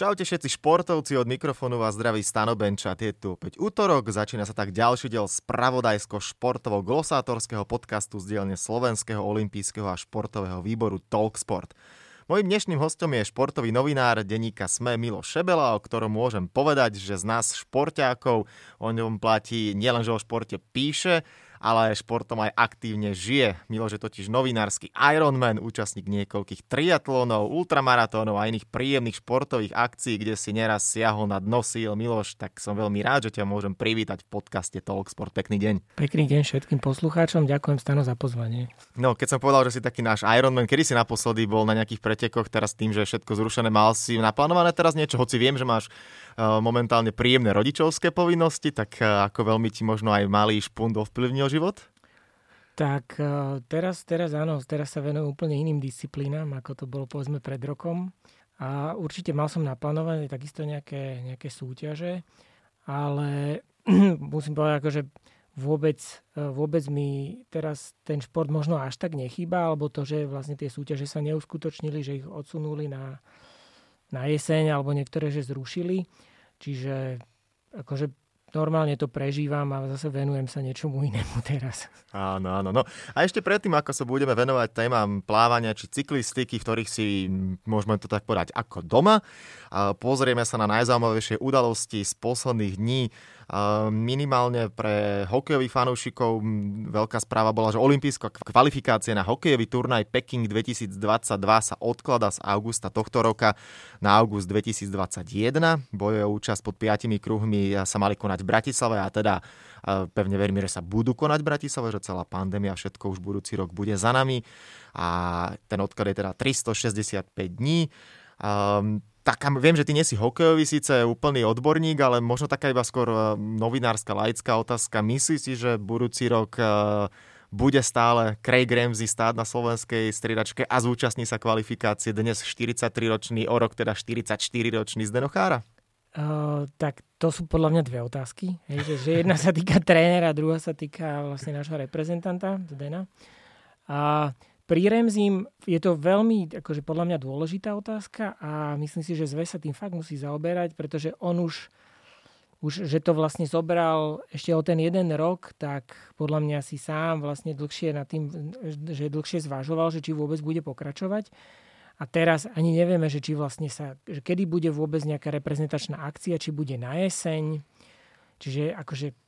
Čaute všetci športovci, od mikrofónu vás zdraví Stano Benča. Je tu opäť útorok, začína sa tak ďalší diel spravodajsko-športovo-glosátorského podcastu z dielne Slovenského olympijského a športového výboru Talksport. Mojím dnešným hostom je športový novinár denníka SME Milo Šebela, o ktorom môžem povedať, že z nás športiákov o ňom platí nielen, že o športe píše, ale športom aj aktívne žije. Miloš je totiž novinársky Ironman, účastník niekoľkých triatlónov, ultramaratónov a iných príjemných športových akcií, kde si neraz siahol na dno síl. Miloš, tak som veľmi rád, že ťa môžem privítať v podcaste Talksport. Pekný deň. Pekný deň všetkým poslucháčom, ďakujem Stano za pozvanie. No, keď som povedal, že si taký náš Ironman, kedy si naposledy bol na nejakých pretekoch, teraz tým, že je všetko zrušené, mal si naplánované teraz niečo, hoci viem, že máš momentálne príjemné rodičovské povinnosti, tak uh, ako veľmi ti možno aj malý špunt ovplyvnil život? Tak e, teraz, teraz áno, teraz sa venujem úplne iným disciplínám, ako to bolo povedzme pred rokom. A určite mal som naplánované takisto nejaké, nejaké súťaže, ale musím povedať, akože vôbec, vôbec mi teraz ten šport možno až tak nechýba, alebo to, že vlastne tie súťaže sa neuskutočnili, že ich odsunuli na, na jeseň, alebo niektoré, že zrušili. Čiže akože normálne to prežívam a zase venujem sa niečomu inému teraz. Áno, áno. No. A ešte predtým, ako sa budeme venovať témam plávania či cyklistiky, v ktorých si, môžeme to tak povedať, ako doma, pozrieme sa na najzaujímavejšie udalosti z posledných dní Minimálne pre hokejových fanúšikov veľká správa bola, že olimpijská kvalifikácia na hokejový turnaj Peking 2022 sa odklada z augusta tohto roka na august 2021. Boje účasť pod piatimi kruhmi sa mali konať v Bratislave a teda pevne verím, že sa budú konať v Bratislave, že celá pandémia, všetko už budúci rok bude za nami a ten odklad je teda 365 dní. Um, taká, viem, že ty nie si hokejový síce úplný odborník, ale možno taká iba skôr e, novinárska, laická otázka. Myslíš si, že budúci rok e, bude stále Craig Ramsey stáť na slovenskej striedačke a zúčastní sa kvalifikácie dnes 43-ročný, o rok teda 44-ročný Zdenochára? Uh, tak to sú podľa mňa dve otázky. Hej, že, že jedna sa týka trénera, druhá sa týka vlastne nášho reprezentanta, Zdena. Uh, pri Remzim je to veľmi, akože podľa mňa dôležitá otázka a myslím si, že Zve sa tým fakt musí zaoberať, pretože on už, už, že to vlastne zobral ešte o ten jeden rok, tak podľa mňa si sám vlastne dlhšie nad tým, že dlhšie zvažoval, že či vôbec bude pokračovať. A teraz ani nevieme, že či vlastne sa, že kedy bude vôbec nejaká reprezentačná akcia, či bude na jeseň. Čiže akože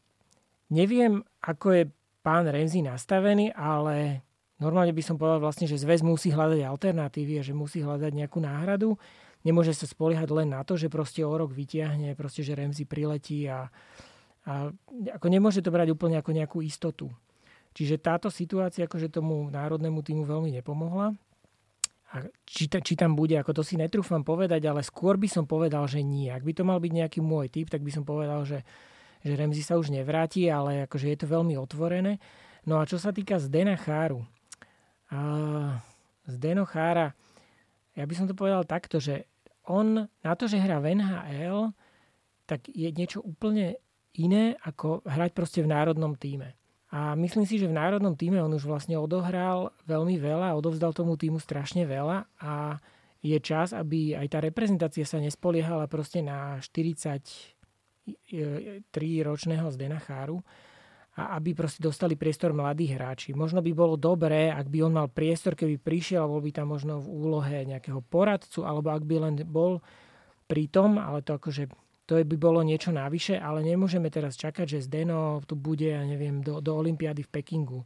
neviem, ako je pán Remzi nastavený, ale Normálne by som povedal vlastne, že zväz musí hľadať alternatívy a že musí hľadať nejakú náhradu. Nemôže sa spoliehať len na to, že proste o rok vyťahne, proste, že Remzi priletí a, a ako nemôže to brať úplne ako nejakú istotu. Čiže táto situácia akože tomu národnému týmu veľmi nepomohla. A či, či tam bude, ako to si netrúfam povedať, ale skôr by som povedal, že nie. Ak by to mal byť nejaký môj typ, tak by som povedal, že, že Remzi sa už nevráti, ale akože je to veľmi otvorené. No a čo sa týka Zdena Cháru, Zdeno Chára, ja by som to povedal takto, že on na to, že hrá v NHL, tak je niečo úplne iné, ako hrať proste v národnom týme. A myslím si, že v národnom týme on už vlastne odohral veľmi veľa, odovzdal tomu týmu strašne veľa a je čas, aby aj tá reprezentácia sa nespoliehala proste na 43-ročného Zdena Cháru, a aby proste dostali priestor mladí hráči. Možno by bolo dobré, ak by on mal priestor, keby prišiel, bol by tam možno v úlohe nejakého poradcu, alebo ak by len bol pri tom, ale to akože to by bolo niečo navyše, ale nemôžeme teraz čakať, že Zdeno tu bude, ja neviem, do, do Olympiády v Pekingu.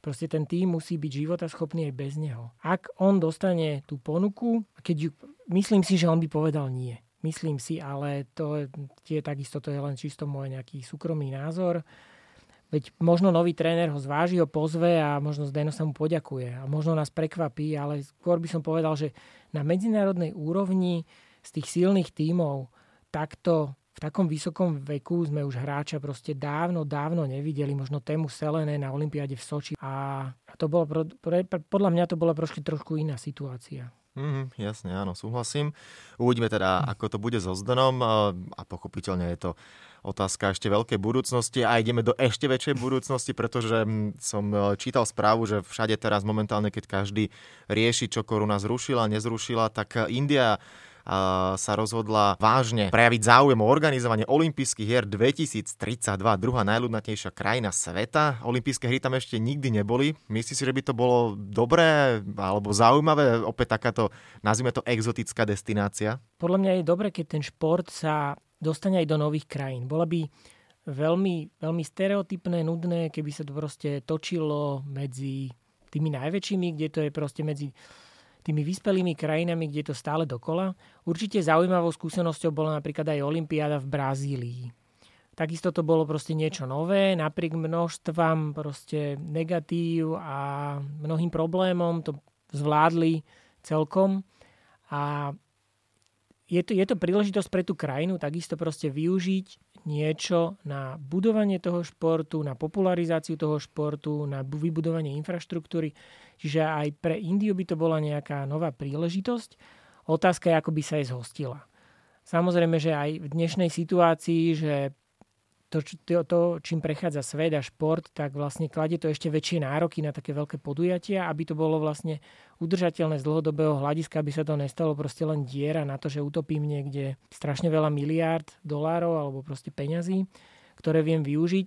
Proste ten tým musí byť životaschopný aj bez neho. Ak on dostane tú ponuku, keď ju, myslím si, že on by povedal nie. Myslím si, ale to je takisto, to je len čisto môj nejaký súkromný názor Veď možno nový tréner ho zváži, ho pozve a možno Zdeno sa mu poďakuje a možno nás prekvapí, ale skôr by som povedal, že na medzinárodnej úrovni z tých silných tímov takto v takom vysokom veku sme už hráča proste dávno, dávno nevideli, možno tému Selené na Olympiáde v Soči a to bolo, podľa mňa to bola trošku, trošku iná situácia. Mm, jasne, áno, súhlasím. Uvidíme teda, ako to bude so Zdenom a pochopiteľne je to otázka ešte veľkej budúcnosti a ideme do ešte väčšej budúcnosti, pretože mm, som e, čítal správu, že všade teraz momentálne, keď každý rieši, čo koruna zrušila, nezrušila, tak India sa rozhodla vážne prejaviť záujem o organizovanie olympijských hier 2032, druhá najľudnatejšia krajina sveta. Olympijské hry tam ešte nikdy neboli. Myslíš si, že by to bolo dobré alebo zaujímavé, opäť takáto, nazvime to exotická destinácia? Podľa mňa je dobre, keď ten šport sa dostane aj do nových krajín. Bola by veľmi, veľmi stereotypné, nudné, keby sa to proste točilo medzi tými najväčšími, kde to je proste medzi tými vyspelými krajinami, kde je to stále dokola. Určite zaujímavou skúsenosťou bola napríklad aj Olympiáda v Brazílii. Takisto to bolo proste niečo nové, napriek množstvám proste negatív a mnohým problémom to zvládli celkom. A je to, je to príležitosť pre tú krajinu takisto proste využiť niečo na budovanie toho športu, na popularizáciu toho športu, na vybudovanie infraštruktúry. Čiže aj pre Indiu by to bola nejaká nová príležitosť. Otázka je, ako by sa jej zhostila. Samozrejme, že aj v dnešnej situácii, že to, to, to, čím prechádza svet a šport, tak vlastne kladie to ešte väčšie nároky na také veľké podujatia, aby to bolo vlastne udržateľné z dlhodobého hľadiska, aby sa to nestalo proste len diera na to, že utopím niekde strašne veľa miliárd dolárov alebo proste peňazí, ktoré viem využiť.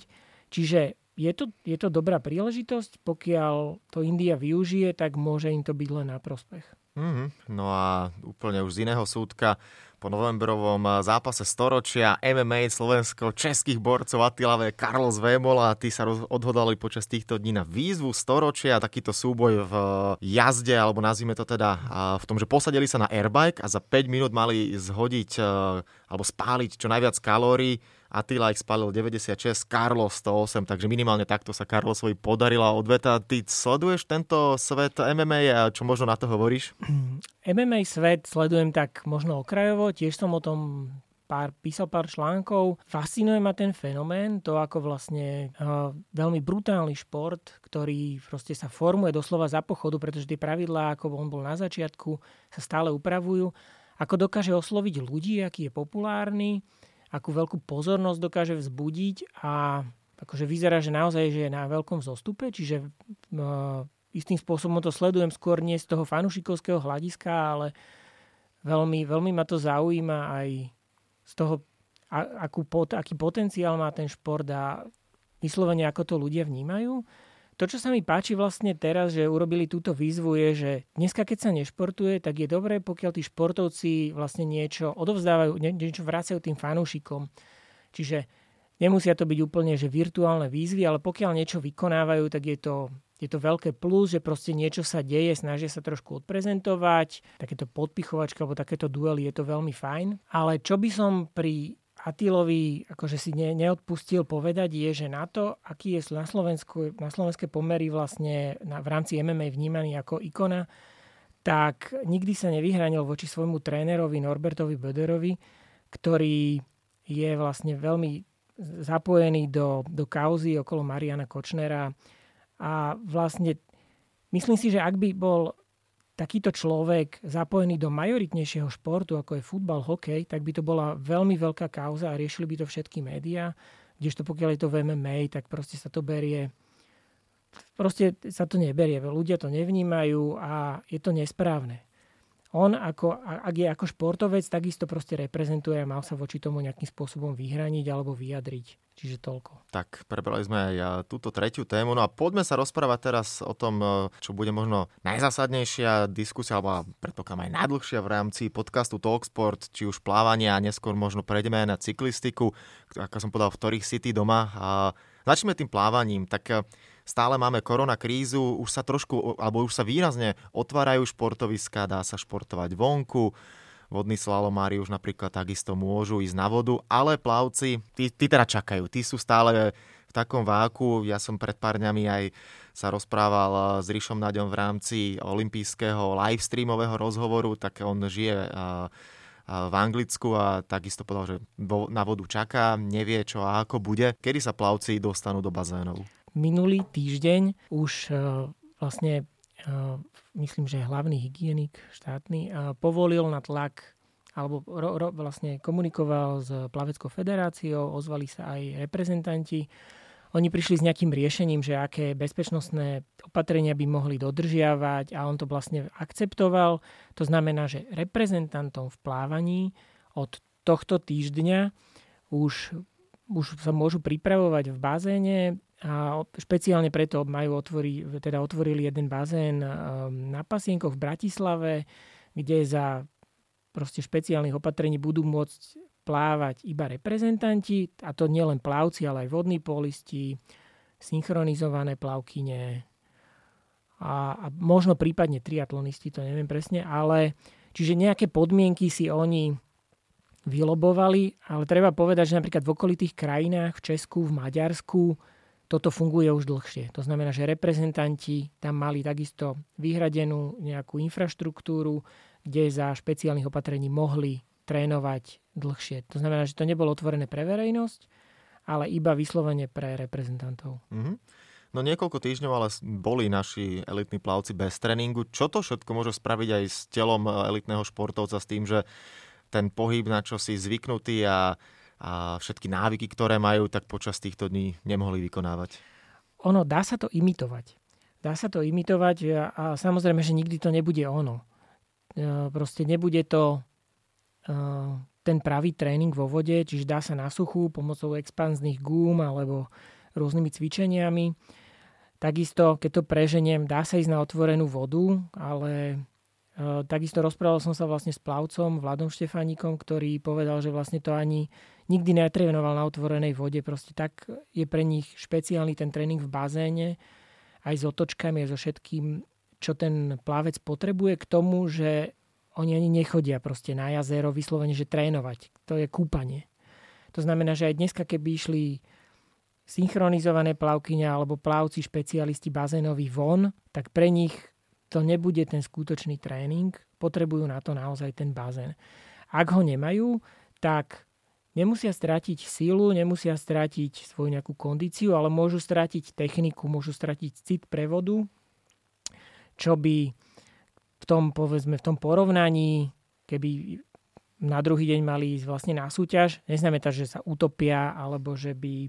Čiže je to, je to dobrá príležitosť, pokiaľ to India využije, tak môže im to byť len na prospech. Mm-hmm. No a úplne už z iného súdka po novembrovom eh, zápase storočia MMA slovensko-českých borcov Atilave Carlos Vémola. Tí sa odhodali počas týchto dní na výzvu storočia, takýto súboj v eh, jazde, alebo nazvime to teda eh, v tom, že posadili sa na airbike a za 5 minút mali zhodiť alebo spáliť čo najviac kalórií Attila ich spalil 96, Carlos 108, takže minimálne takto sa Carlosovi podarila odveta. Ty sleduješ tento svet MMA a čo možno na to hovoríš? MMA svet sledujem tak možno okrajovo, tiež som o tom pár, písal pár článkov. Fascinuje ma ten fenomén, to ako vlastne uh, veľmi brutálny šport, ktorý proste sa formuje doslova za pochodu, pretože tie pravidlá, ako on bol na začiatku, sa stále upravujú. Ako dokáže osloviť ľudí, aký je populárny, akú veľkú pozornosť dokáže vzbudiť a akože vyzerá, že naozaj že je na veľkom zostupe, čiže uh, istým spôsobom to sledujem skôr nie z toho fanušikovského hľadiska, ale veľmi, veľmi ma to zaujíma aj z toho, a, akú, aký potenciál má ten šport a vyslovene ako to ľudia vnímajú. To, čo sa mi páči vlastne teraz, že urobili túto výzvu, je, že dneska, keď sa nešportuje, tak je dobré, pokiaľ tí športovci vlastne niečo odovzdávajú, niečo vracajú tým fanúšikom. Čiže nemusia to byť úplne že virtuálne výzvy, ale pokiaľ niečo vykonávajú, tak je to, je to veľké plus, že proste niečo sa deje, snažia sa trošku odprezentovať, takéto podpichovačky alebo takéto duely, je to veľmi fajn. Ale čo by som pri Atilovi akože si ne, neodpustil povedať je, že na to, aký je na, Slovensku, na slovenské pomery vlastne na, v rámci MMA vnímaný ako ikona, tak nikdy sa nevyhranil voči svojmu trénerovi Norbertovi Böderovi, ktorý je vlastne veľmi zapojený do, do kauzy okolo Mariana Kočnera. A vlastne myslím si, že ak by bol takýto človek zapojený do majoritnejšieho športu, ako je futbal, hokej, tak by to bola veľmi veľká kauza a riešili by to všetky médiá. Kdežto pokiaľ je to v MMA, tak proste sa to berie proste sa to neberie. Ľudia to nevnímajú a je to nesprávne on ako, ak je ako športovec, takisto proste reprezentuje a mal sa voči tomu nejakým spôsobom vyhraniť alebo vyjadriť. Čiže toľko. Tak, prebrali sme aj túto tretiu tému. No a poďme sa rozprávať teraz o tom, e, čo bude možno najzásadnejšia diskusia, alebo predpokladám aj najdlhšia v rámci podcastu Talksport, či už plávanie a neskôr možno prejdeme aj na cyklistiku, ako som povedal, v ktorých si ty doma. A začneme tým plávaním. Tak e, stále máme korona krízu, už sa trošku, alebo už sa výrazne otvárajú športoviska, dá sa športovať vonku, vodní slalomári už napríklad takisto môžu ísť na vodu, ale plavci, tí, tí teda čakajú, tí sú stále v takom váku. Ja som pred pár dňami aj sa rozprával s Rišom Naďom v rámci olympijského live streamového rozhovoru, tak on žije v Anglicku a takisto povedal, že na vodu čaká, nevie čo a ako bude. Kedy sa plavci dostanú do bazénov? Minulý týždeň už e, vlastne e, myslím, že hlavný hygienik štátny e, povolil na tlak alebo ro, ro, vlastne komunikoval s Plaveckou federáciou, ozvali sa aj reprezentanti. oni prišli s nejakým riešením, že aké bezpečnostné opatrenia by mohli dodržiavať a on to vlastne akceptoval. To znamená, že reprezentantom v plávaní od tohto týždňa už, už sa môžu pripravovať v bazéne a špeciálne preto majú otvori, teda otvorili jeden bazén ehm, na Pasienkoch v Bratislave, kde za proste špeciálnych opatrení budú môcť plávať iba reprezentanti, a to nielen plavci, ale aj vodní polisti, synchronizované plavkyne a, a možno prípadne triatlonisti, to neviem presne, ale čiže nejaké podmienky si oni vylobovali, ale treba povedať, že napríklad v okolitých krajinách, v Česku, v Maďarsku, toto funguje už dlhšie. To znamená, že reprezentanti tam mali takisto vyhradenú nejakú infraštruktúru, kde za špeciálnych opatrení mohli trénovať dlhšie. To znamená, že to nebolo otvorené pre verejnosť, ale iba vyslovene pre reprezentantov. Mm-hmm. No niekoľko týždňov ale boli naši elitní plavci bez tréningu. Čo to všetko môže spraviť aj s telom e, elitného športovca s tým, že ten pohyb, na čo si zvyknutý a, a všetky návyky, ktoré majú, tak počas týchto dní nemohli vykonávať? Ono, dá sa to imitovať. Dá sa to imitovať a, samozrejme, že nikdy to nebude ono. E, proste nebude to ten pravý tréning vo vode, čiže dá sa na suchu pomocou expanzných gúm alebo rôznymi cvičeniami. Takisto, keď to preženiem, dá sa ísť na otvorenú vodu, ale e, takisto rozprával som sa vlastne s plavcom Vladom Štefánikom, ktorý povedal, že vlastne to ani nikdy netrénoval na otvorenej vode. Proste tak je pre nich špeciálny ten tréning v bazéne, aj s otočkami, aj so všetkým, čo ten plavec potrebuje k tomu, že oni ani nechodia proste na jazero vyslovene, že trénovať. To je kúpanie. To znamená, že aj dneska, keby išli synchronizované plavkyňa alebo plavci špecialisti bazénovi von, tak pre nich to nebude ten skutočný tréning. Potrebujú na to naozaj ten bazén. Ak ho nemajú, tak nemusia stratiť silu, nemusia stratiť svoju nejakú kondíciu, ale môžu stratiť techniku, môžu stratiť cit prevodu, čo by v tom, povedzme, v tom porovnaní, keby na druhý deň mali ísť vlastne na súťaž, neznamená že sa utopia alebo že by,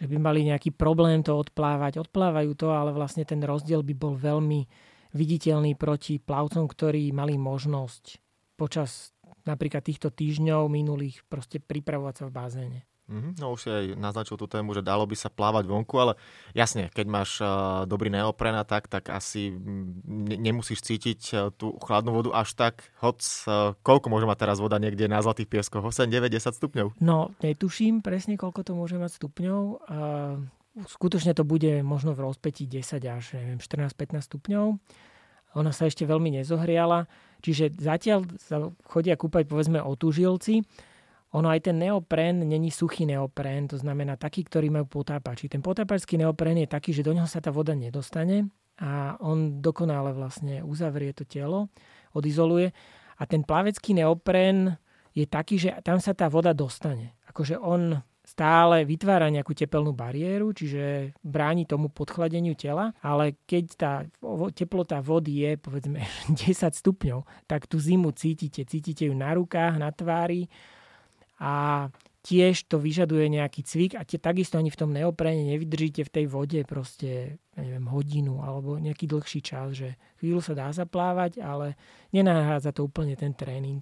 že by mali nejaký problém to odplávať. Odplávajú to, ale vlastne ten rozdiel by bol veľmi viditeľný proti plavcom, ktorí mali možnosť počas napríklad týchto týždňov minulých proste pripravovať sa v bazéne. Mm-hmm. No už si aj naznačil tú tému, že dalo by sa plávať vonku, ale jasne, keď máš uh, dobrý neopren a tak, tak asi ne- nemusíš cítiť uh, tú chladnú vodu až tak, hoc uh, koľko môže mať teraz voda niekde na Zlatých pieskoch? 8, 9, 10 stupňov? No, netuším presne, koľko to môže mať stupňov. Skutočne to bude možno v rozpetí 10 až 14-15 stupňov. Ona sa ešte veľmi nezohriala, čiže zatiaľ sa chodia kúpať povedzme otúžilci, ono aj ten neopren není suchý neopren, to znamená taký, ktorý majú potápači. Ten potápačský neopren je taký, že do neho sa tá voda nedostane a on dokonale vlastne uzavrie to telo, odizoluje. A ten plavecký neopren je taký, že tam sa tá voda dostane. Akože on stále vytvára nejakú tepelnú bariéru, čiže bráni tomu podchladeniu tela, ale keď tá teplota vody je povedzme 10 stupňov, tak tú zimu cítite. Cítite ju na rukách, na tvári, a tiež to vyžaduje nejaký cvik a tie, takisto ani v tom neoprene nevydržíte v tej vode proste, ja neviem, hodinu alebo nejaký dlhší čas, že chvíľu sa dá zaplávať, ale nenahádza to úplne ten tréning.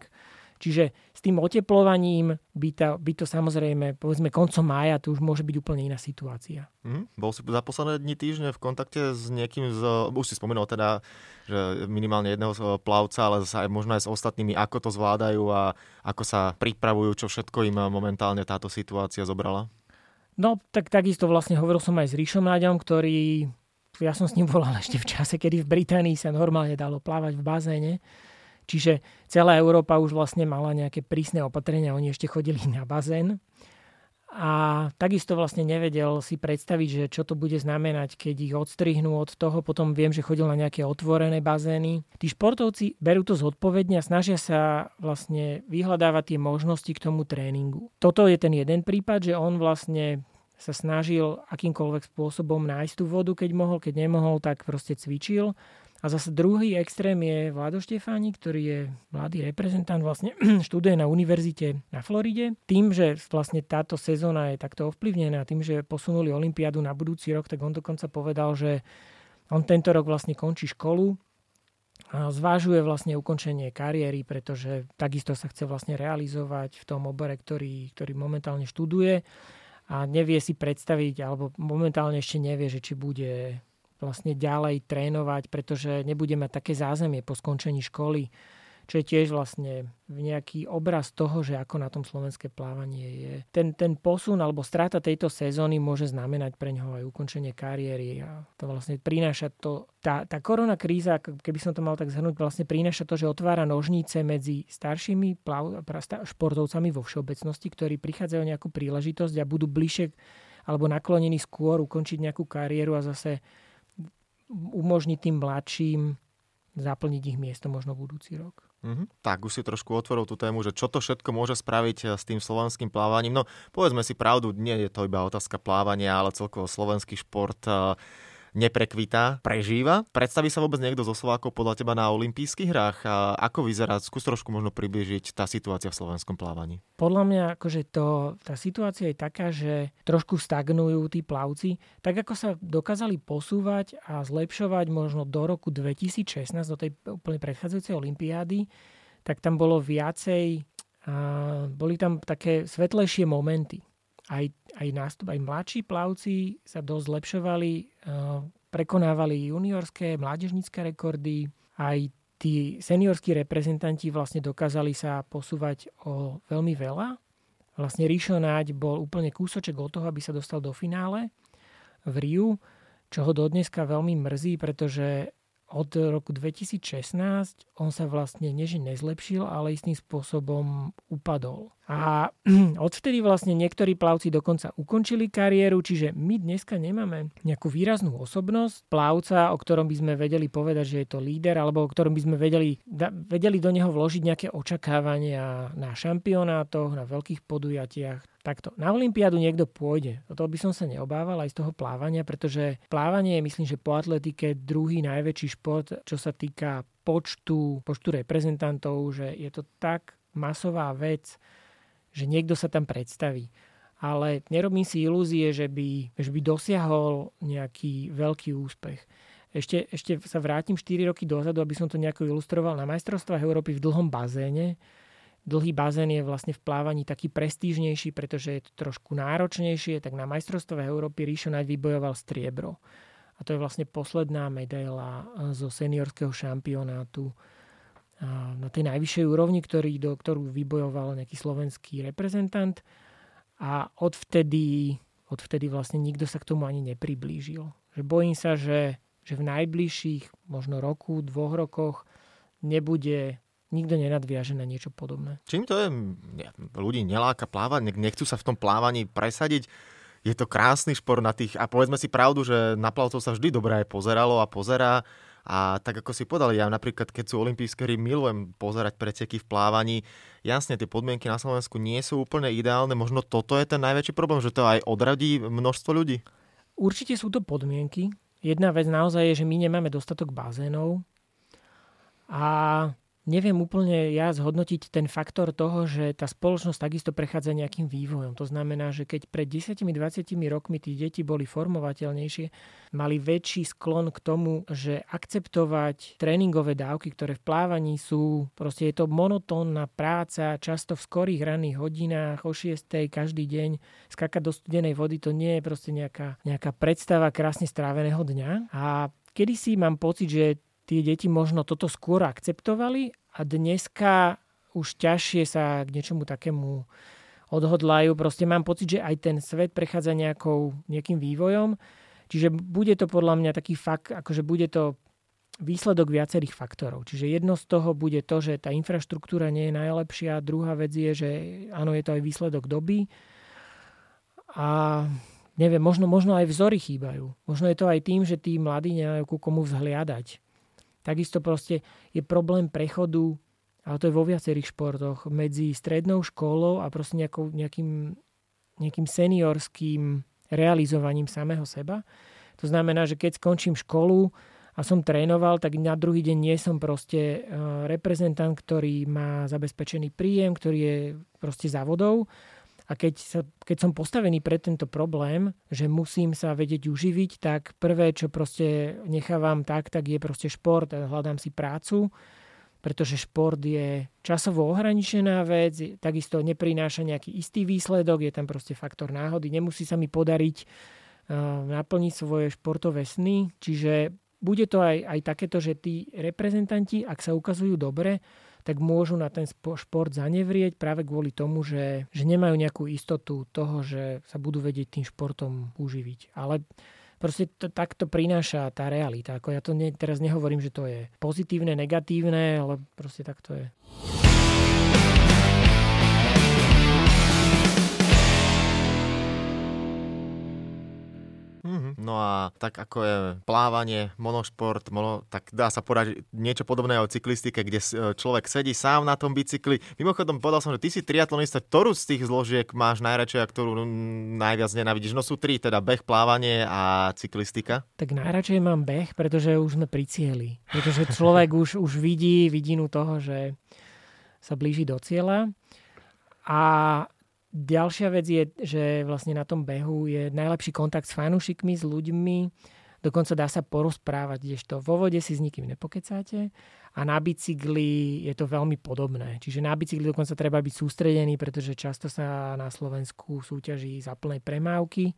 Čiže s tým oteplovaním by, to, by to samozrejme, povedzme koncom mája, to už môže byť úplne iná situácia. Mm, bol si za posledné dni týždne v kontakte s niekým, z, už si spomenul teda, že minimálne jedného plavca, ale aj možno aj s ostatnými, ako to zvládajú a ako sa pripravujú, čo všetko im momentálne táto situácia zobrala? No, tak takisto vlastne hovoril som aj s Ríšom Náďom, ktorý, ja som s ním volal ešte v čase, kedy v Británii sa normálne dalo plávať v bazéne Čiže celá Európa už vlastne mala nejaké prísne opatrenia, oni ešte chodili na bazén. A takisto vlastne nevedel si predstaviť, že čo to bude znamenať, keď ich odstrihnú od toho. Potom viem, že chodil na nejaké otvorené bazény. Tí športovci berú to zodpovedne a snažia sa vlastne vyhľadávať tie možnosti k tomu tréningu. Toto je ten jeden prípad, že on vlastne sa snažil akýmkoľvek spôsobom nájsť tú vodu, keď mohol, keď nemohol, tak proste cvičil A zase druhý extrém je Vlado Štefáni, ktorý je mladý reprezentant, vlastne študuje na univerzite na Floride. Tým, že vlastne táto sezóna je takto ovplyvnená, tým, že posunuli Olympiádu na budúci rok, tak on dokonca povedal, že on tento rok vlastne končí školu a zvážuje vlastne ukončenie kariéry, pretože takisto sa chce vlastne realizovať v tom obore, ktorý, ktorý momentálne študuje a nevie si predstaviť, alebo momentálne ešte nevie, že či bude vlastne ďalej trénovať, pretože nebude mať také zázemie po skončení školy, čo je tiež vlastne nejaký obraz toho, že ako na tom slovenské plávanie je. Ten, ten posun alebo strata tejto sezóny môže znamenať pre neho aj ukončenie kariéry a to vlastne prináša to, tá, tá korona kríza, keby som to mal tak zhrnúť, vlastne prináša to, že otvára nožnice medzi staršími plav, športovcami vo všeobecnosti, ktorí prichádzajú nejakú príležitosť a budú bližšie alebo naklonení skôr ukončiť nejakú kariéru a zase umožniť tým mladším zaplniť ich miesto možno budúci rok. Mm-hmm. Tak už si trošku otvoril tú tému, že čo to všetko môže spraviť eh, s tým slovenským plávaním. No povedzme si pravdu, nie je to iba otázka plávania, ale celkovo slovenský šport uh, neprekvitá, prežíva. Predstaví sa vôbec niekto zo Slovákov podľa teba na olympijských hrách? A ako vyzerá? Skús trošku možno približiť tá situácia v slovenskom plávaní. Podľa mňa akože to, tá situácia je taká, že trošku stagnujú tí plavci. Tak ako sa dokázali posúvať a zlepšovať možno do roku 2016, do tej úplne predchádzajúcej olympiády, tak tam bolo viacej, a boli tam také svetlejšie momenty aj, aj, nástup, aj mladší plavci sa dosť zlepšovali, eh, prekonávali juniorské, mládežnícke rekordy, aj tí seniorskí reprezentanti vlastne dokázali sa posúvať o veľmi veľa. Vlastne Ríšo Náď bol úplne kúsoček od toho, aby sa dostal do finále v Riu, čo ho dodneska veľmi mrzí, pretože od roku 2016 on sa vlastne neže nezlepšil, ale istým spôsobom upadol. A odvtedy vlastne niektorí plavci dokonca ukončili kariéru, čiže my dneska nemáme nejakú výraznú osobnosť plavca, o ktorom by sme vedeli povedať, že je to líder, alebo o ktorom by sme vedeli, vedeli do neho vložiť nejaké očakávania na šampionátoch, na veľkých podujatiach. Takto. Na Olympiádu niekto pôjde. O to by som sa neobával aj z toho plávania, pretože plávanie je, myslím, že po atletike druhý najväčší šport, čo sa týka počtu, počtu reprezentantov, že je to tak masová vec, že niekto sa tam predstaví. Ale nerobím si ilúzie, že by, že by dosiahol nejaký veľký úspech. Ešte, ešte sa vrátim 4 roky dozadu, aby som to nejako ilustroval na majstrovstvách Európy v dlhom bazéne dlhý bazén je vlastne v plávaní taký prestížnejší, pretože je to trošku náročnejšie, tak na majstrovstve Európy Ríšo Naď vybojoval striebro. A to je vlastne posledná medaila eh, zo seniorského šampionátu eh, na tej najvyššej úrovni, ktorý, do, ktorú vybojoval nejaký slovenský reprezentant. A odvtedy, odvtedy vlastne nikto sa k tomu ani nepriblížil. Že bojím sa, že, že v najbližších možno roku, dvoch rokoch nebude nikto nenadviaže na niečo podobné. Čím to je? Ľudí neláka plávať, nechcú sa v tom plávaní presadiť. Je to krásny šport na tých, a povedzme si pravdu, že na plavcov sa vždy dobre aj pozeralo a pozerá. A tak ako si povedal, ja napríklad, keď sú olympijské hry, milujem pozerať preteky v plávaní. Jasne, tie podmienky na Slovensku nie sú úplne ideálne. Možno toto je ten najväčší problém, že to aj odradí množstvo ľudí. Určite sú to podmienky. Jedna vec naozaj je, že my nemáme dostatok bazénov. A neviem úplne ja zhodnotiť ten faktor toho, že tá spoločnosť takisto prechádza nejakým vývojom. To znamená, že keď pred 10-20 rokmi tí deti boli formovateľnejšie, mali väčší sklon k tomu, že akceptovať tréningové dávky, ktoré v plávaní sú, proste je to monotónna práca, často v skorých ranných hodinách, o 6 každý deň, skakať do studenej vody, to nie je proste nejaká, nejaká predstava krásne stráveného dňa. A kedy si mám pocit, že tie deti možno toto skôr akceptovali a dneska už ťažšie sa k niečomu takému odhodlajú. Proste mám pocit, že aj ten svet prechádza nejakou, nejakým vývojom. Čiže bude to podľa mňa taký fakt, akože bude to výsledok viacerých faktorov. Čiže jedno z toho bude to, že tá infraštruktúra nie je najlepšia. Druhá vec je, že áno, je to aj výsledok doby. A neviem, možno, možno aj vzory chýbajú. Možno je to aj tým, že tí mladí nemajú ku komu vzhliadať. Takisto proste je problém prechodu, ale to je vo viacerých športoch, medzi strednou školou a proste nejakou, nejakým, nejakým seniorským realizovaním samého seba. To znamená, že keď skončím školu a som trénoval, tak na druhý deň nie som proste reprezentant, ktorý má zabezpečený príjem, ktorý je proste závodov. A keď, sa, keď som postavený pred tento problém, že musím sa vedieť uživiť, tak prvé, čo proste nechávam tak, tak je proste šport, hľadám si prácu, pretože šport je časovo ohraničená vec, takisto neprináša nejaký istý výsledok, je tam proste faktor náhody, nemusí sa mi podariť uh, naplniť svoje športové sny, čiže bude to aj, aj takéto, že tí reprezentanti, ak sa ukazujú dobre, tak môžu na ten šport zanevrieť práve kvôli tomu, že, že nemajú nejakú istotu toho, že sa budú vedieť tým športom uživiť. Ale proste to, takto prináša tá realita. Ako ja to ne, teraz nehovorím, že to je pozitívne, negatívne, ale proste tak to je. Mm-hmm. No a tak ako je plávanie, monošport, mono, tak dá sa povedať niečo podobné o cyklistike, kde človek sedí sám na tom bicykli. Mimochodom, povedal som, že ty si triatlonista, ktorú z tých zložiek máš najradšej a ktorú najviac nenavidíš? No sú tri, teda beh, plávanie a cyklistika. Tak najradšej mám beh, pretože už sme pri cieli. Pretože človek už, už vidí vidinu toho, že sa blíži do cieľa. A Ďalšia vec je, že vlastne na tom behu je najlepší kontakt s fanúšikmi, s ľuďmi, dokonca dá sa porozprávať, kdežto vo vode si s nikým nepokecáte a na bicykli je to veľmi podobné. Čiže na bicykli dokonca treba byť sústredený, pretože často sa na Slovensku súťaží za plnej premávky,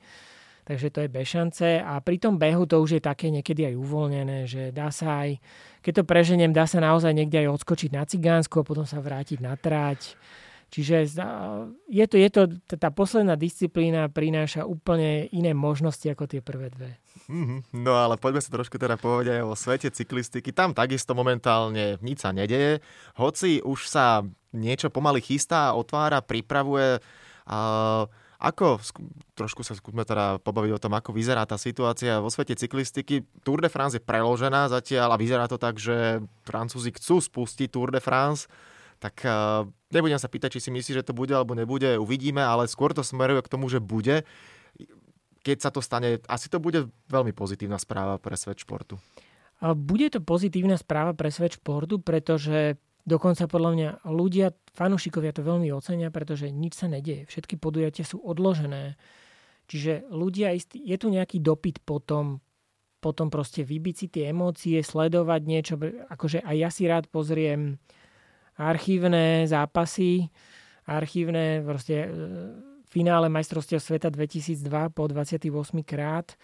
takže to je bez šance. A pri tom behu to už je také niekedy aj uvoľnené, že dá sa aj, keď to preženiem, dá sa naozaj niekde aj odskočiť na Cigánsku a potom sa vrátiť na tráť Čiže je to, je to, tá posledná disciplína prináša úplne iné možnosti ako tie prvé dve. Mm-hmm. No ale poďme sa trošku teda povedať o svete cyklistiky. Tam takisto momentálne nič sa nedeje. Hoci už sa niečo pomaly chystá, otvára, pripravuje. A ako, trošku sa skúsme teda pobaviť o tom, ako vyzerá tá situácia vo svete cyklistiky. Tour de France je preložená zatiaľ a vyzerá to tak, že Francúzi chcú spustiť Tour de France tak uh, nebudem sa pýtať, či si myslí, že to bude alebo nebude, uvidíme, ale skôr to smeruje k tomu, že bude. Keď sa to stane, asi to bude veľmi pozitívna správa pre svet športu. Bude to pozitívna správa pre svet športu, pretože dokonca podľa mňa ľudia, fanúšikovia to veľmi ocenia, pretože nič sa nedieje. Všetky podujatia sú odložené. Čiže ľudia, je tu nejaký dopyt potom, potom proste vybiť si tie emócie, sledovať niečo, akože aj ja si rád pozriem archívne zápasy, archívne proste e, finále majstrovstiev sveta 2002 po 28 krát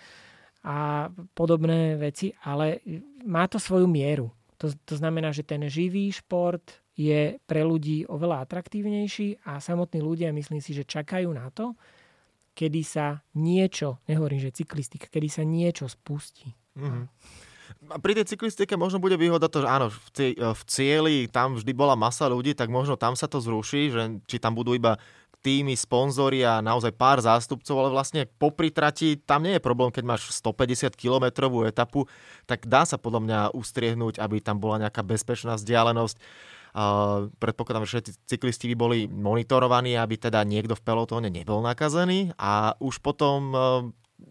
a podobné veci, ale má to svoju mieru. To, to znamená, že ten živý šport je pre ľudí oveľa atraktívnejší a samotní ľudia myslím si, že čakajú na to, kedy sa niečo, nehovorím, že cyklistika, kedy sa niečo spustí. Mm-hmm. Pri tej cyklistike možno bude výhoda to, že áno, v, cie, v cieli tam vždy bola masa ľudí, tak možno tam sa to zruší, že či tam budú iba týmy, sponzory a naozaj pár zástupcov, ale vlastne po trati tam nie je problém, keď máš 150 kilometrovú etapu, tak dá sa podľa mňa ustriehnúť, aby tam bola nejaká bezpečná vzdialenosť. Uh, predpokladám, že všetci cyklisti by boli monitorovaní, aby teda niekto v pelotóne nebol nakazený a už potom uh,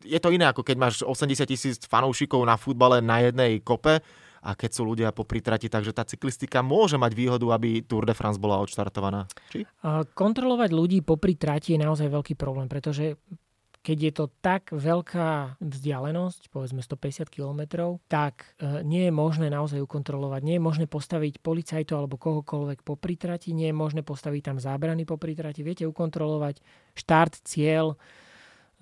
je to iné, ako keď máš 80 tisíc fanúšikov na futbale na jednej kope a keď sú ľudia po pritrati, takže tá cyklistika môže mať výhodu, aby Tour de France bola odštartovaná. Či? Kontrolovať ľudí po pritrati je naozaj veľký problém, pretože keď je to tak veľká vzdialenosť, povedzme 150 km, tak e, nie je možné naozaj ukontrolovať. Nie je možné postaviť policajto alebo kohokoľvek po pritrati, nie je možné postaviť tam zábrany po pritrati. Viete ukontrolovať štart, cieľ,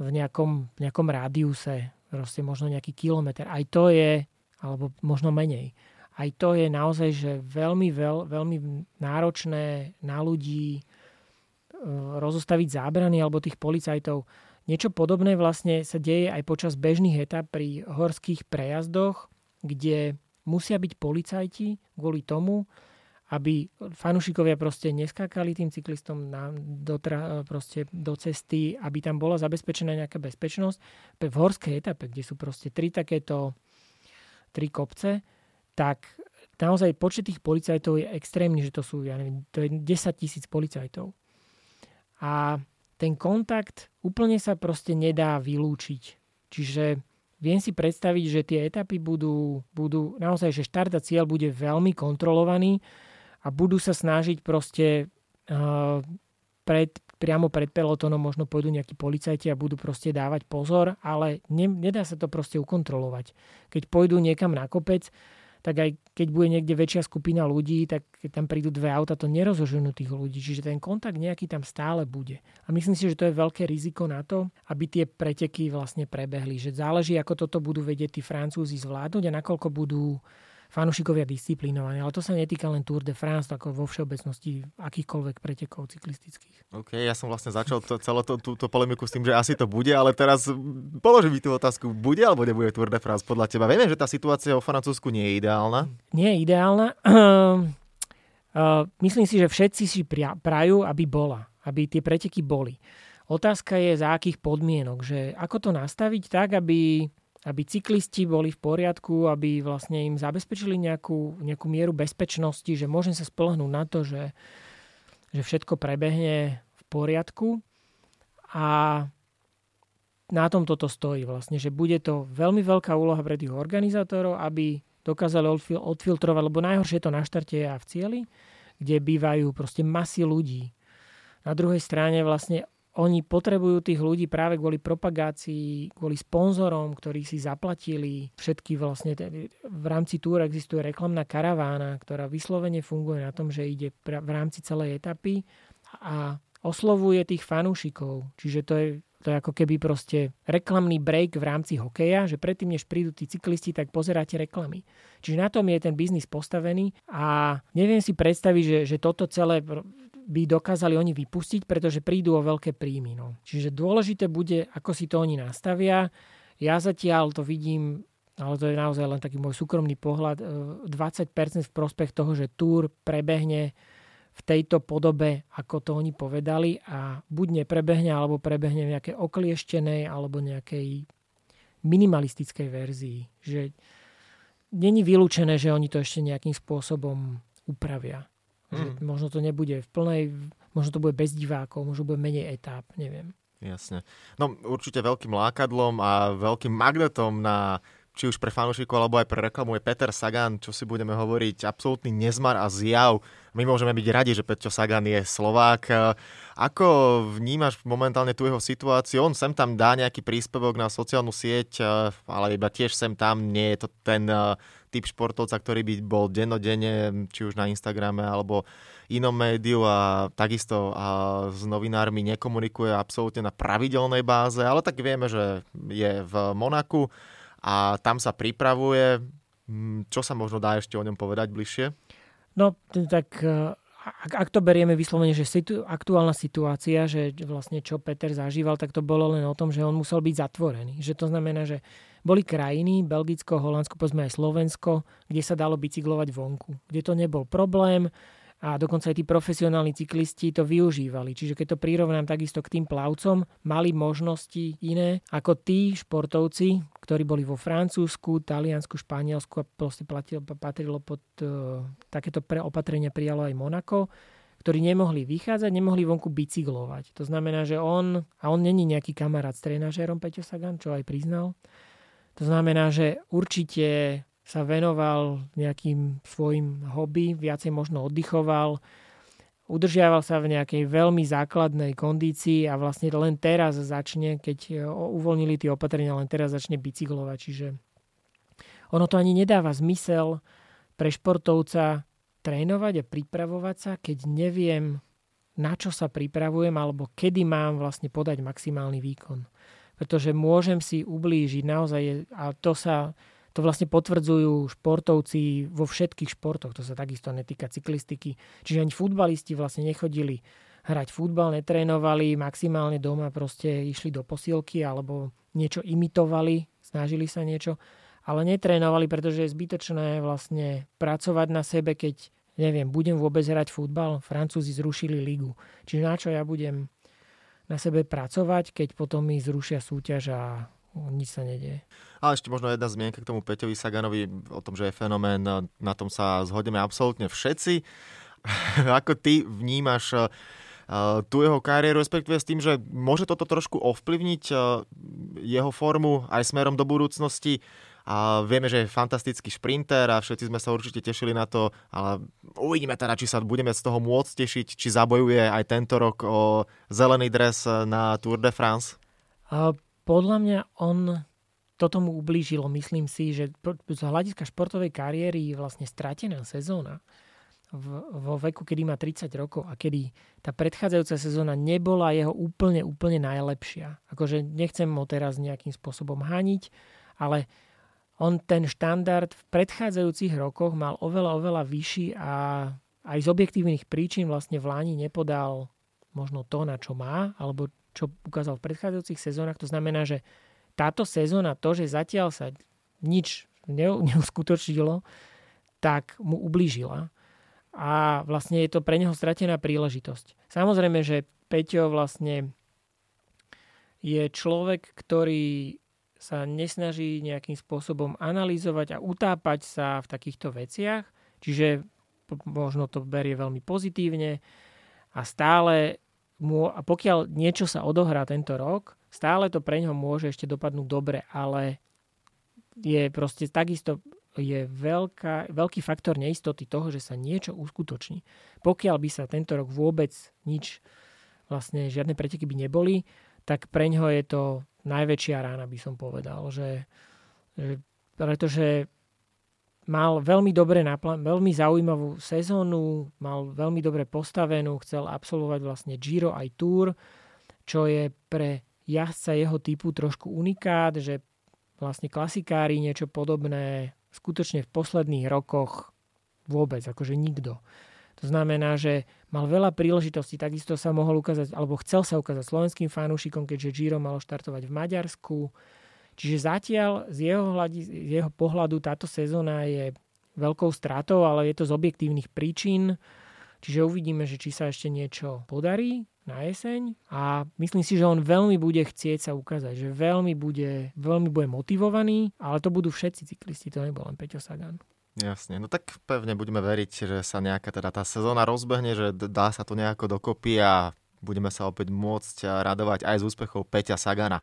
v nejakom, nejakom rádiuse, proste možno nejaký kilometr. Aj to je, alebo možno menej. Aj to je naozaj že veľmi, veľ, veľmi náročné na ľudí e, rozostaviť zábrany alebo tých policajtov. Niečo podobné vlastne sa deje aj počas bežných etap pri horských prejazdoch, kde musia byť policajti kvôli tomu, aby fanúšikovia proste neskákali tým cyklistom na, do, proste do cesty, aby tam bola zabezpečená nejaká bezpečnosť. V horskej etape, kde sú proste tri takéto tri kopce, tak naozaj počet tých policajtov je extrémny, že to sú, ja neviem, to je 10 tisíc policajtov. A ten kontakt úplne sa proste nedá vylúčiť. Čiže viem si predstaviť, že tie etapy budú, budú naozaj, že štart a cieľ bude veľmi kontrolovaný a budú sa snažiť proste uh, pred, priamo pred pelotónom možno pôjdu nejakí policajti a budú proste dávať pozor, ale ne, nedá sa to proste ukontrolovať. Keď pôjdu niekam na kopec, tak aj keď bude niekde väčšia skupina ľudí, tak keď tam prídu dve auta, to nerozoženú tých ľudí. Čiže ten kontakt nejaký tam stále bude. A myslím si, že to je veľké riziko na to, aby tie preteky vlastne prebehli. Že záleží, ako toto budú vedieť tí Francúzi zvládnuť a nakoľko budú fanúšikovia disciplinovaní. Ale to sa netýka len Tour de France, ako vo všeobecnosti akýchkoľvek pretekov cyklistických. OK, ja som vlastne začal to, celú to, túto polemiku s tým, že asi to bude, ale teraz položím tú otázku, bude alebo nebude Tour de France podľa teba? Vieme, že tá situácia vo Francúzsku nie je ideálna. Nie je ideálna. Uh, myslím si, že všetci si prajú, aby bola, aby tie preteky boli. Otázka je, za akých podmienok, že ako to nastaviť tak, aby aby cyklisti boli v poriadku, aby vlastne im zabezpečili nejakú, nejakú mieru bezpečnosti, že môžem sa spolahnúť na to, že, že všetko prebehne v poriadku. A na tom toto stojí vlastne, že bude to veľmi veľká úloha pre tých organizátorov, aby dokázali odfil- odfiltrovať, lebo najhoršie je to na štarte a v cieli, kde bývajú proste masy ľudí. Na druhej strane vlastne oni potrebujú tých ľudí práve kvôli propagácii, kvôli sponzorom, ktorí si zaplatili všetky vlastne, v rámci túr existuje reklamná karavána, ktorá vyslovene funguje na tom, že ide v rámci celej etapy a oslovuje tých fanúšikov. Čiže to je, to je ako keby proste reklamný break v rámci hokeja, že predtým, než prídu tí cyklisti, tak pozeráte reklamy. Čiže na tom je ten biznis postavený a neviem si predstaviť, že, že toto celé by dokázali oni vypustiť, pretože prídu o veľké príjmy. No. Čiže dôležité bude, ako si to oni nastavia. Ja zatiaľ to vidím, ale to je naozaj len taký môj súkromný pohľad, 20% e, v prospech toho, že túr prebehne v tejto podobe, ako to oni povedali a buď neprebehne, alebo prebehne v nejakej oklieštenej alebo nejakej minimalistickej verzii. Že není vylúčené, že oni to ešte nejakým spôsobom upravia. Hmm. Že možno to nebude v plnej, možno to bude bez divákov, možno bude menej etáp, neviem. Jasne. No určite veľkým lákadlom a veľkým magnetom na či už pre fanúšikov alebo aj pre reklamu je Peter Sagan, čo si budeme hovoriť, absolútny nezmar a zjav. My môžeme byť radi, že Peťo Sagan je Slovák. Ako vnímaš momentálne tú jeho situáciu? On sem tam dá nejaký príspevok na sociálnu sieť, ale iba tiež sem tam nie je to ten typ športovca, ktorý by bol dennodenne, či už na Instagrame alebo inom médiu a takisto a s novinármi nekomunikuje absolútne na pravidelnej báze, ale tak vieme, že je v Monaku a tam sa pripravuje. Mm, čo sa možno dá ešte o ňom povedať bližšie? No, tak e, ak, ak to berieme vyslovene, že situ, aktuálna situácia, že vlastne čo Peter zažíval, tak to bolo len o tom, že on musel byť zatvorený. Že to znamená, že boli krajiny, Belgicko, Holandsko, povedzme aj Slovensko, kde sa dalo bicyklovať vonku, kde to nebol problém a dokonca aj tí profesionálni cyklisti to využívali. Čiže keď to prirovnám takisto k tým plavcom, mali možnosti iné ako tí športovci, ktorí boli vo Francúzsku, Taliansku, Španielsku a proste patrilo pod uh, takéto pre opatrenia prijalo aj Monako ktorí nemohli vychádzať, nemohli vonku bicyklovať. To znamená, že on, a on není nejaký kamarát s trénažérom Peťo Sagan, čo aj priznal, to znamená, že určite sa venoval nejakým svojim hobby, viacej možno oddychoval, udržiaval sa v nejakej veľmi základnej kondícii a vlastne len teraz začne, keď e, uvoľnili tie opatrenia, len teraz začne bicyklovať. Čiže ono to ani nedáva zmysel pre športovca trénovať a pripravovať sa, keď neviem, na čo sa pripravujem alebo kedy mám vlastne podať maximálny výkon pretože môžem si ublížiť naozaj, a to sa to vlastne potvrdzujú športovci vo všetkých športoch, to sa takisto netýka cyklistiky. Čiže ani futbalisti vlastne nechodili hrať futbal, netrénovali, maximálne doma proste išli do posilky alebo niečo imitovali, snažili sa niečo, ale netrénovali, pretože je zbytočné vlastne pracovať na sebe, keď neviem, budem vôbec hrať futbal, Francúzi zrušili ligu. Čiže na čo ja budem na sebe pracovať, keď potom mi zrušia súťaž a nič sa nedieje. Ale ešte možno jedna zmienka k tomu Peťovi Saganovi o tom, že je fenomén, na tom sa zhodneme absolútne všetci. Ako ty vnímaš tú jeho kariéru, respektíve s tým, že môže toto trošku ovplyvniť jeho formu aj smerom do budúcnosti. A vieme, že je fantastický šprinter a všetci sme sa určite tešili na to, ale uvidíme teda, či sa budeme z toho môcť tešiť, či zabojuje aj tento rok o zelený dres na Tour de France. Podľa mňa on toto mu ublížilo. Myslím si, že z hľadiska športovej kariéry je vlastne stratená sezóna v, vo veku, kedy má 30 rokov a kedy tá predchádzajúca sezóna nebola jeho úplne, úplne najlepšia. Akože nechcem ho teraz nejakým spôsobom haniť, ale on ten štandard v predchádzajúcich rokoch mal oveľa, oveľa vyšší a aj z objektívnych príčin vlastne v Láni nepodal možno to, na čo má, alebo čo ukázal v predchádzajúcich sezónach. To znamená, že táto sezóna, to, že zatiaľ sa nič neuskutočnilo, tak mu ublížila a vlastne je to pre neho stratená príležitosť. Samozrejme, že Peťo vlastne je človek, ktorý sa nesnaží nejakým spôsobom analyzovať a utápať sa v takýchto veciach, čiže možno to berie veľmi pozitívne a stále mu, a pokiaľ niečo sa odohrá tento rok, stále to pre ňo môže ešte dopadnúť dobre, ale je proste takisto je veľká, veľký faktor neistoty toho, že sa niečo uskutoční. Pokiaľ by sa tento rok vôbec nič, vlastne žiadne preteky by neboli, tak pre ňo je to najväčšia rána, by som povedal. Že, že, pretože mal veľmi dobre napl- veľmi zaujímavú sezónu, mal veľmi dobre postavenú, chcel absolvovať vlastne Giro aj Tour, čo je pre jazdca jeho typu trošku unikát, že vlastne klasikári niečo podobné skutočne v posledných rokoch vôbec, akože nikto. To znamená, že mal veľa príležitostí, takisto sa mohol ukázať, alebo chcel sa ukázať slovenským fanúšikom, keďže Giro malo štartovať v Maďarsku. Čiže zatiaľ z jeho, hľadi, z jeho pohľadu táto sezóna je veľkou stratou, ale je to z objektívnych príčin. Čiže uvidíme, že či sa ešte niečo podarí na jeseň a myslím si, že on veľmi bude chcieť sa ukázať, že veľmi bude, veľmi bude motivovaný, ale to budú všetci cyklisti, to nebol len Peťo Sagan. Jasne, no tak pevne budeme veriť, že sa nejaká teda tá sezóna rozbehne, že dá sa to nejako dokopy a budeme sa opäť môcť radovať aj z úspechov Peťa Sagana.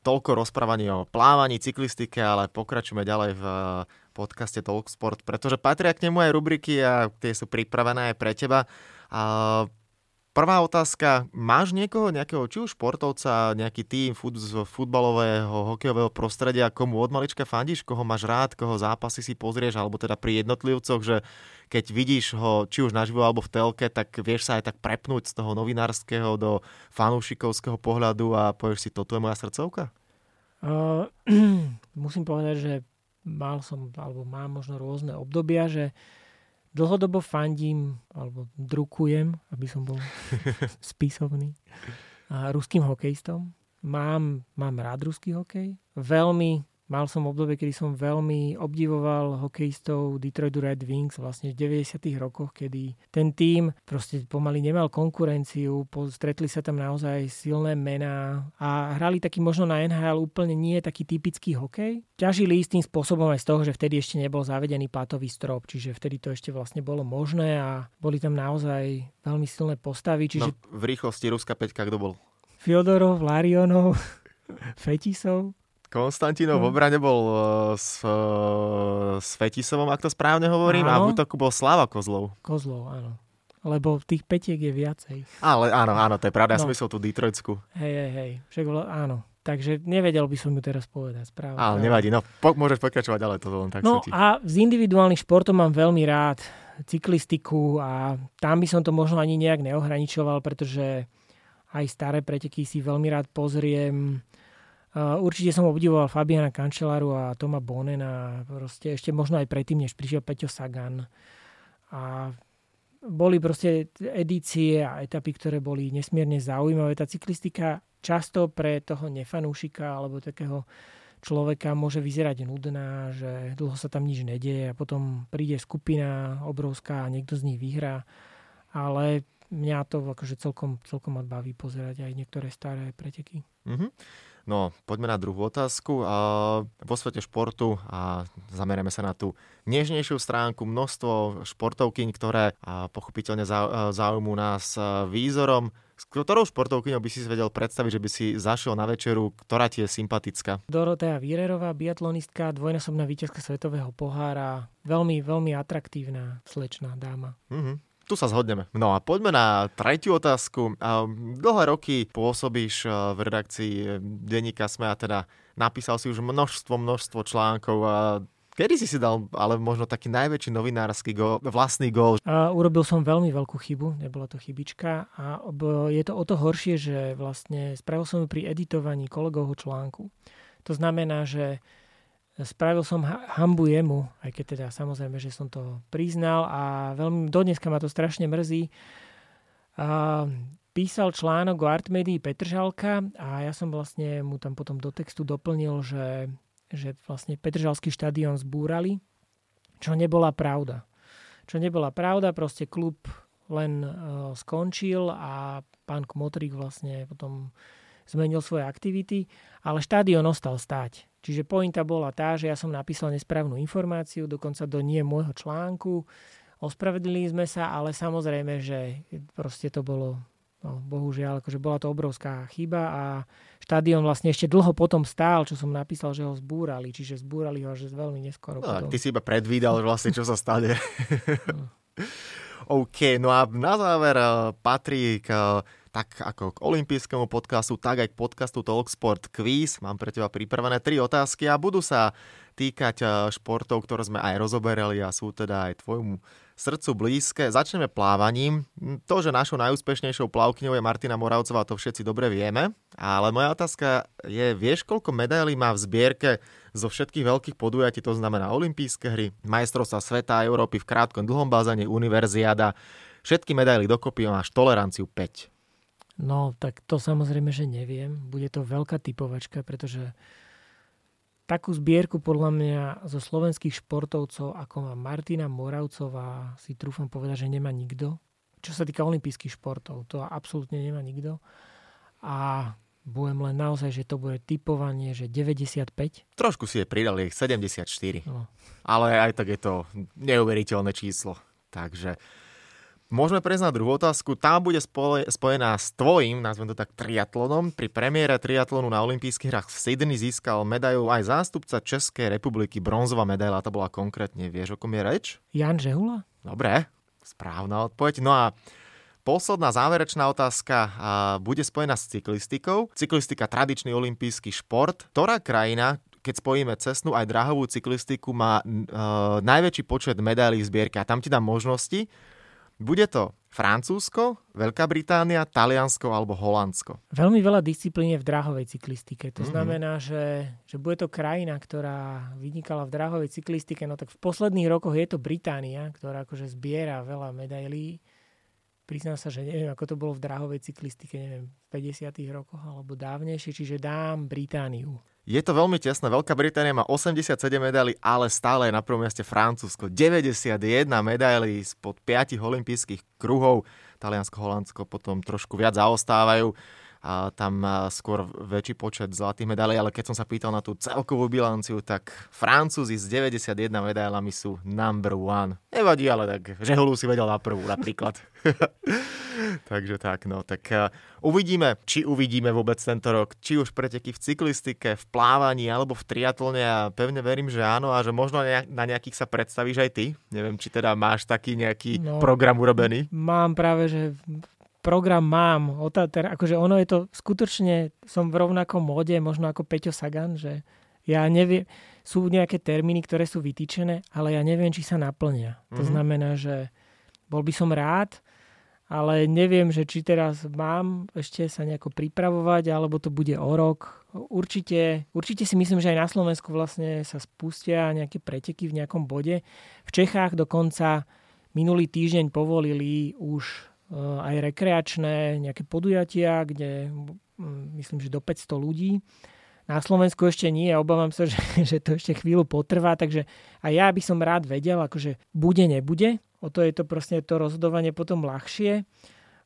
Toľko rozprávaní o plávaní, cyklistike, ale pokračujeme ďalej v podcaste Talksport, pretože patria k nemu aj rubriky a tie sú pripravené aj pre teba. A Prvá otázka, máš niekoho, nejakého či už športovca, nejaký tým fut, z futbalového, hokejového prostredia, komu od malička fandíš, koho máš rád, koho zápasy si pozrieš, alebo teda pri jednotlivcoch, že keď vidíš ho či už naživo alebo v telke, tak vieš sa aj tak prepnúť z toho novinárskeho do fanúšikovského pohľadu a povieš si, toto je moja srdcovka? Uh, musím povedať, že mal som, alebo mám možno rôzne obdobia, že dlhodobo fandím, alebo drukujem, aby som bol spisovný, a ruským hokejistom. Mám, mám rád ruský hokej. Veľmi Mal som obdobie, kedy som veľmi obdivoval hokejistov Detroit Red Wings vlastne v 90. rokoch, kedy ten tím proste pomaly nemal konkurenciu, stretli sa tam naozaj silné mená a hrali taký možno na NHL úplne nie taký typický hokej. Ťažili istým spôsobom aj z toho, že vtedy ešte nebol zavedený platový strop, čiže vtedy to ešte vlastne bolo možné a boli tam naozaj veľmi silné postavy. Čiže... No, v rýchlosti Ruska 5 kto bol? Fyodorov, Larionov, Fetisov. Konstantinov v hm. obrane bol uh, s, uh, s Fetisovom, ak to správne hovorím, áno. a v útoku bol Slava Kozlov. Kozlov, áno. Lebo tých petiek je viacej. Ale áno, áno, to je pravda, no. ja som myslel tú Detroitsku. Hej, hej, hej, však áno. Takže nevedel by som ju teraz povedať správne. Ale nevadí, no po, môžeš pokračovať ďalej, to len tak No ti... a z individuálnych športov mám veľmi rád cyklistiku a tam by som to možno ani nejak neohraničoval, pretože aj staré preteky si veľmi rád pozriem určite som obdivoval Fabiana Kančelaru a Toma Bonena, proste ešte možno aj predtým, než prišiel Peťo Sagan. A boli proste edície a etapy, ktoré boli nesmierne zaujímavé. Tá cyklistika často pre toho nefanúšika alebo takého človeka môže vyzerať nudná, že dlho sa tam nič nedieje a potom príde skupina obrovská a niekto z nich vyhrá. Ale mňa to akože celkom, celkom ma pozerať aj niektoré staré preteky. Mm-hmm. No, poďme na druhú otázku. Vo svete športu a zamerieme sa na tú nežnejšiu stránku. Množstvo športovkyň, ktoré pochopiteľne zaujímujú nás výzorom. S ktorou športovkyňou by si vedel predstaviť, že by si zašiel na večeru, ktorá ti je sympatická? Dorotea Vírerová, biatlonistka, dvojnásobná víťazka svetového pohára. Veľmi, veľmi atraktívna slečná dáma. Mm-hmm tu sa zhodneme. No a poďme na tretiu otázku. Dlhé roky pôsobíš v redakcii denníka SME a teda napísal si už množstvo, množstvo článkov. Kedy si si dal ale možno taký najväčší novinársky gól, vlastný gól? A urobil som veľmi veľkú chybu, nebola to chybička a je to o to horšie, že vlastne spravil som ju pri editovaní kolegovho článku. To znamená, že spravil som hambu jemu, aj keď teda samozrejme, že som to priznal a veľmi, do dneska ma to strašne mrzí. A písal článok o Artmedii Petržalka a ja som vlastne mu tam potom do textu doplnil, že, že vlastne Petržalský štadión zbúrali, čo nebola pravda. Čo nebola pravda, proste klub len uh, skončil a pán Kmotrík vlastne potom zmenil svoje aktivity, ale štadión ostal stáť. Čiže pointa bola tá, že ja som napísal nesprávnu informáciu, dokonca do nie môjho článku. Ospravedlili sme sa, ale samozrejme, že proste to bolo, no, bohužiaľ, akože bola to obrovská chyba a štadión vlastne ešte dlho potom stál, čo som napísal, že ho zbúrali, čiže zbúrali ho až veľmi neskoro. No, ty si iba predvídal vlastne, čo sa stane. no. OK, no a na záver eh, patrí k tak ako k olympijskému podcastu, tak aj k podcastu Talksport Quiz. Mám pre teba pripravené tri otázky a budú sa týkať eh, športov, ktoré sme aj rozoberali a sú teda aj tvojmu srdcu blízke. Začneme plávaním. To, že našou najúspešnejšou plavkňou je Martina Moravcová, to všetci dobre vieme. Ale moja otázka je, vieš, koľko medailí má v zbierke zo všetkých veľkých podujatí, to znamená olympijské hry, majstrovstva sveta Európy v krátkom dlhom bázane, univerziada. Všetky medaily dokopy máš toleranciu 5. No, tak to samozrejme, že neviem. Bude to veľká typovačka, pretože takú zbierku podľa mňa zo slovenských športovcov, ako má Martina Moravcová, si trúfam povedať, že nemá nikto. Čo sa týka olympijských športov, to absolútne nemá nikto. A budem len naozaj, že to bude typovanie, že 95. Trošku si je pridali 74. No. Ale aj tak je to neuveriteľné číslo. Takže Môžeme prejsť na druhú otázku. Tá bude spojená s tvojim, nazvem to tak, triatlonom. Pri premiére triatlonu na olympijských hrách v Sydney získal medailu aj zástupca Českej republiky. Bronzová medaila, to bola konkrétne. Vieš, o kom je reč? Jan Žehula? Dobre, správna odpoveď. No a posledná záverečná otázka bude spojená s cyklistikou. Cyklistika, tradičný olimpijský šport. Ktorá krajina, keď spojíme cestnú aj drahovú cyklistiku, má uh, najväčší počet medailí v zbierke. A tam ti dám možnosti. Bude to Francúzsko, Veľká Británia, Taliansko alebo Holandsko. Veľmi veľa disciplín je v dráhovej cyklistike. To mm-hmm. znamená, že, že bude to krajina, ktorá vynikala v dráhovej cyklistike. No tak v posledných rokoch je to Británia, ktorá akože zbiera veľa medailí. Priznám sa, že neviem, ako to bolo v dráhovej cyklistike, neviem, v 50. rokoch alebo dávnejšie, čiže dám Britániu. Je to veľmi tesné. Veľká Británia má 87 medailí, ale stále je na prvom mieste Francúzsko. 91 medailí spod 5 olympijských kruhov. Taliansko, Holandsko potom trošku viac zaostávajú a tam skôr väčší počet zlatých medailí, ale keď som sa pýtal na tú celkovú bilanciu, tak Francúzi s 91 medailami sú number one. Nevadí, ale tak Žeholu si vedel na prvú napríklad. Takže tak, no. Tak uh, uvidíme, či uvidíme vôbec tento rok, či už preteky v cyklistike, v plávaní alebo v triatlone a pevne verím, že áno a že možno na nejakých sa predstavíš aj ty. Neviem, či teda máš taký nejaký no, program urobený. Mám práve, že program mám. Teda, akože ono je to skutočne, som v rovnakom móde, možno ako Peťo Sagan, že ja neviem, sú nejaké termíny, ktoré sú vytýčené, ale ja neviem, či sa naplnia. Mm-hmm. To mhm. znamená, že bol by som rád, ale neviem, že či teraz mám ešte sa nejako pripravovať, alebo to bude o rok. Určite, určite si myslím, že aj na Slovensku vlastne sa spustia nejaké preteky v nejakom bode. V Čechách dokonca minulý týždeň povolili už aj rekreačné nejaké podujatia, kde mm, myslím, že do 500 ľudí. Na Slovensku ešte nie, obávam sa, že, že to ešte chvíľu potrvá, takže aj ja by som rád vedel, akože bude, nebude. O to je to proste to rozhodovanie potom ľahšie,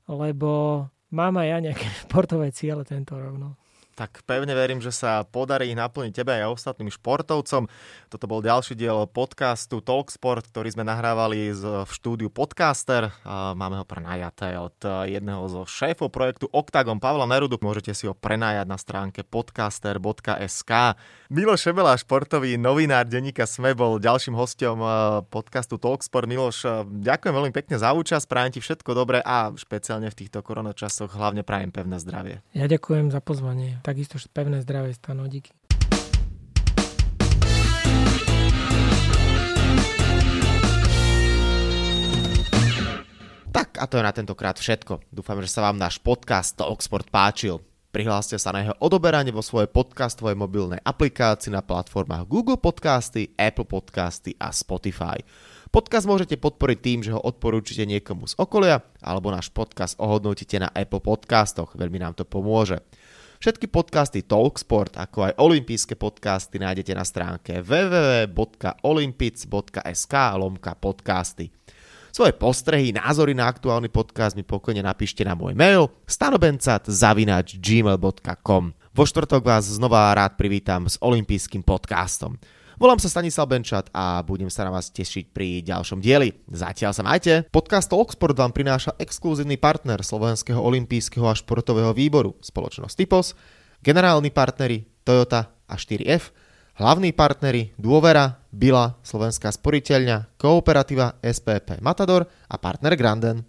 lebo mám aj ja nejaké športové ciele tento rok. Tak pevne verím, že sa podarí naplniť tebe aj ostatným športovcom. Toto bol ďalší diel podcastu Talksport, ktorý sme nahrávali v štúdiu Podcaster. Máme ho prenajaté od jedného zo šéfov projektu Octagon Pavla Nerudu. Môžete si ho prenajať na stránke podcaster.sk. Miloš Šebela, športový novinár denníka SME, bol ďalším hostom podcastu Talksport. Miloš, ďakujem veľmi pekne za účasť, prajem ti všetko dobré a špeciálne v týchto koronačasoch hlavne prajem pevné zdravie. Ja ďakujem za pozvanie takisto pevné zdravé stano. Díky. Tak a to je na tentokrát všetko. Dúfam, že sa vám náš podcast Talksport páčil. Prihláste sa na jeho odoberanie vo svojej podcastovej mobilnej aplikácii na platformách Google Podcasty, Apple Podcasty a Spotify. Podcast môžete podporiť tým, že ho odporúčite niekomu z okolia alebo náš podcast ohodnotíte na Apple Podcastoch. Veľmi nám to pomôže. Všetky podcasty Talksport, ako aj olympijské podcasty nájdete na stránke www.olympic.sk lomka podcasty. Svoje postrehy, názory na aktuálny podcast mi pokojne napíšte na môj mail stanobencat.gmail.com Vo štvrtok vás znova rád privítam s olympijským podcastom. Volám sa Stanislav Benčat a budem sa na vás tešiť pri ďalšom dieli. Zatiaľ sa majte. Podcast Talksport vám prináša exkluzívny partner Slovenského olympijského a športového výboru, spoločnosť Typos, generálni partneri Toyota a 4F, hlavní partneri Dôvera, Bila, Slovenská sporiteľňa, Kooperativa SPP Matador a partner Granden.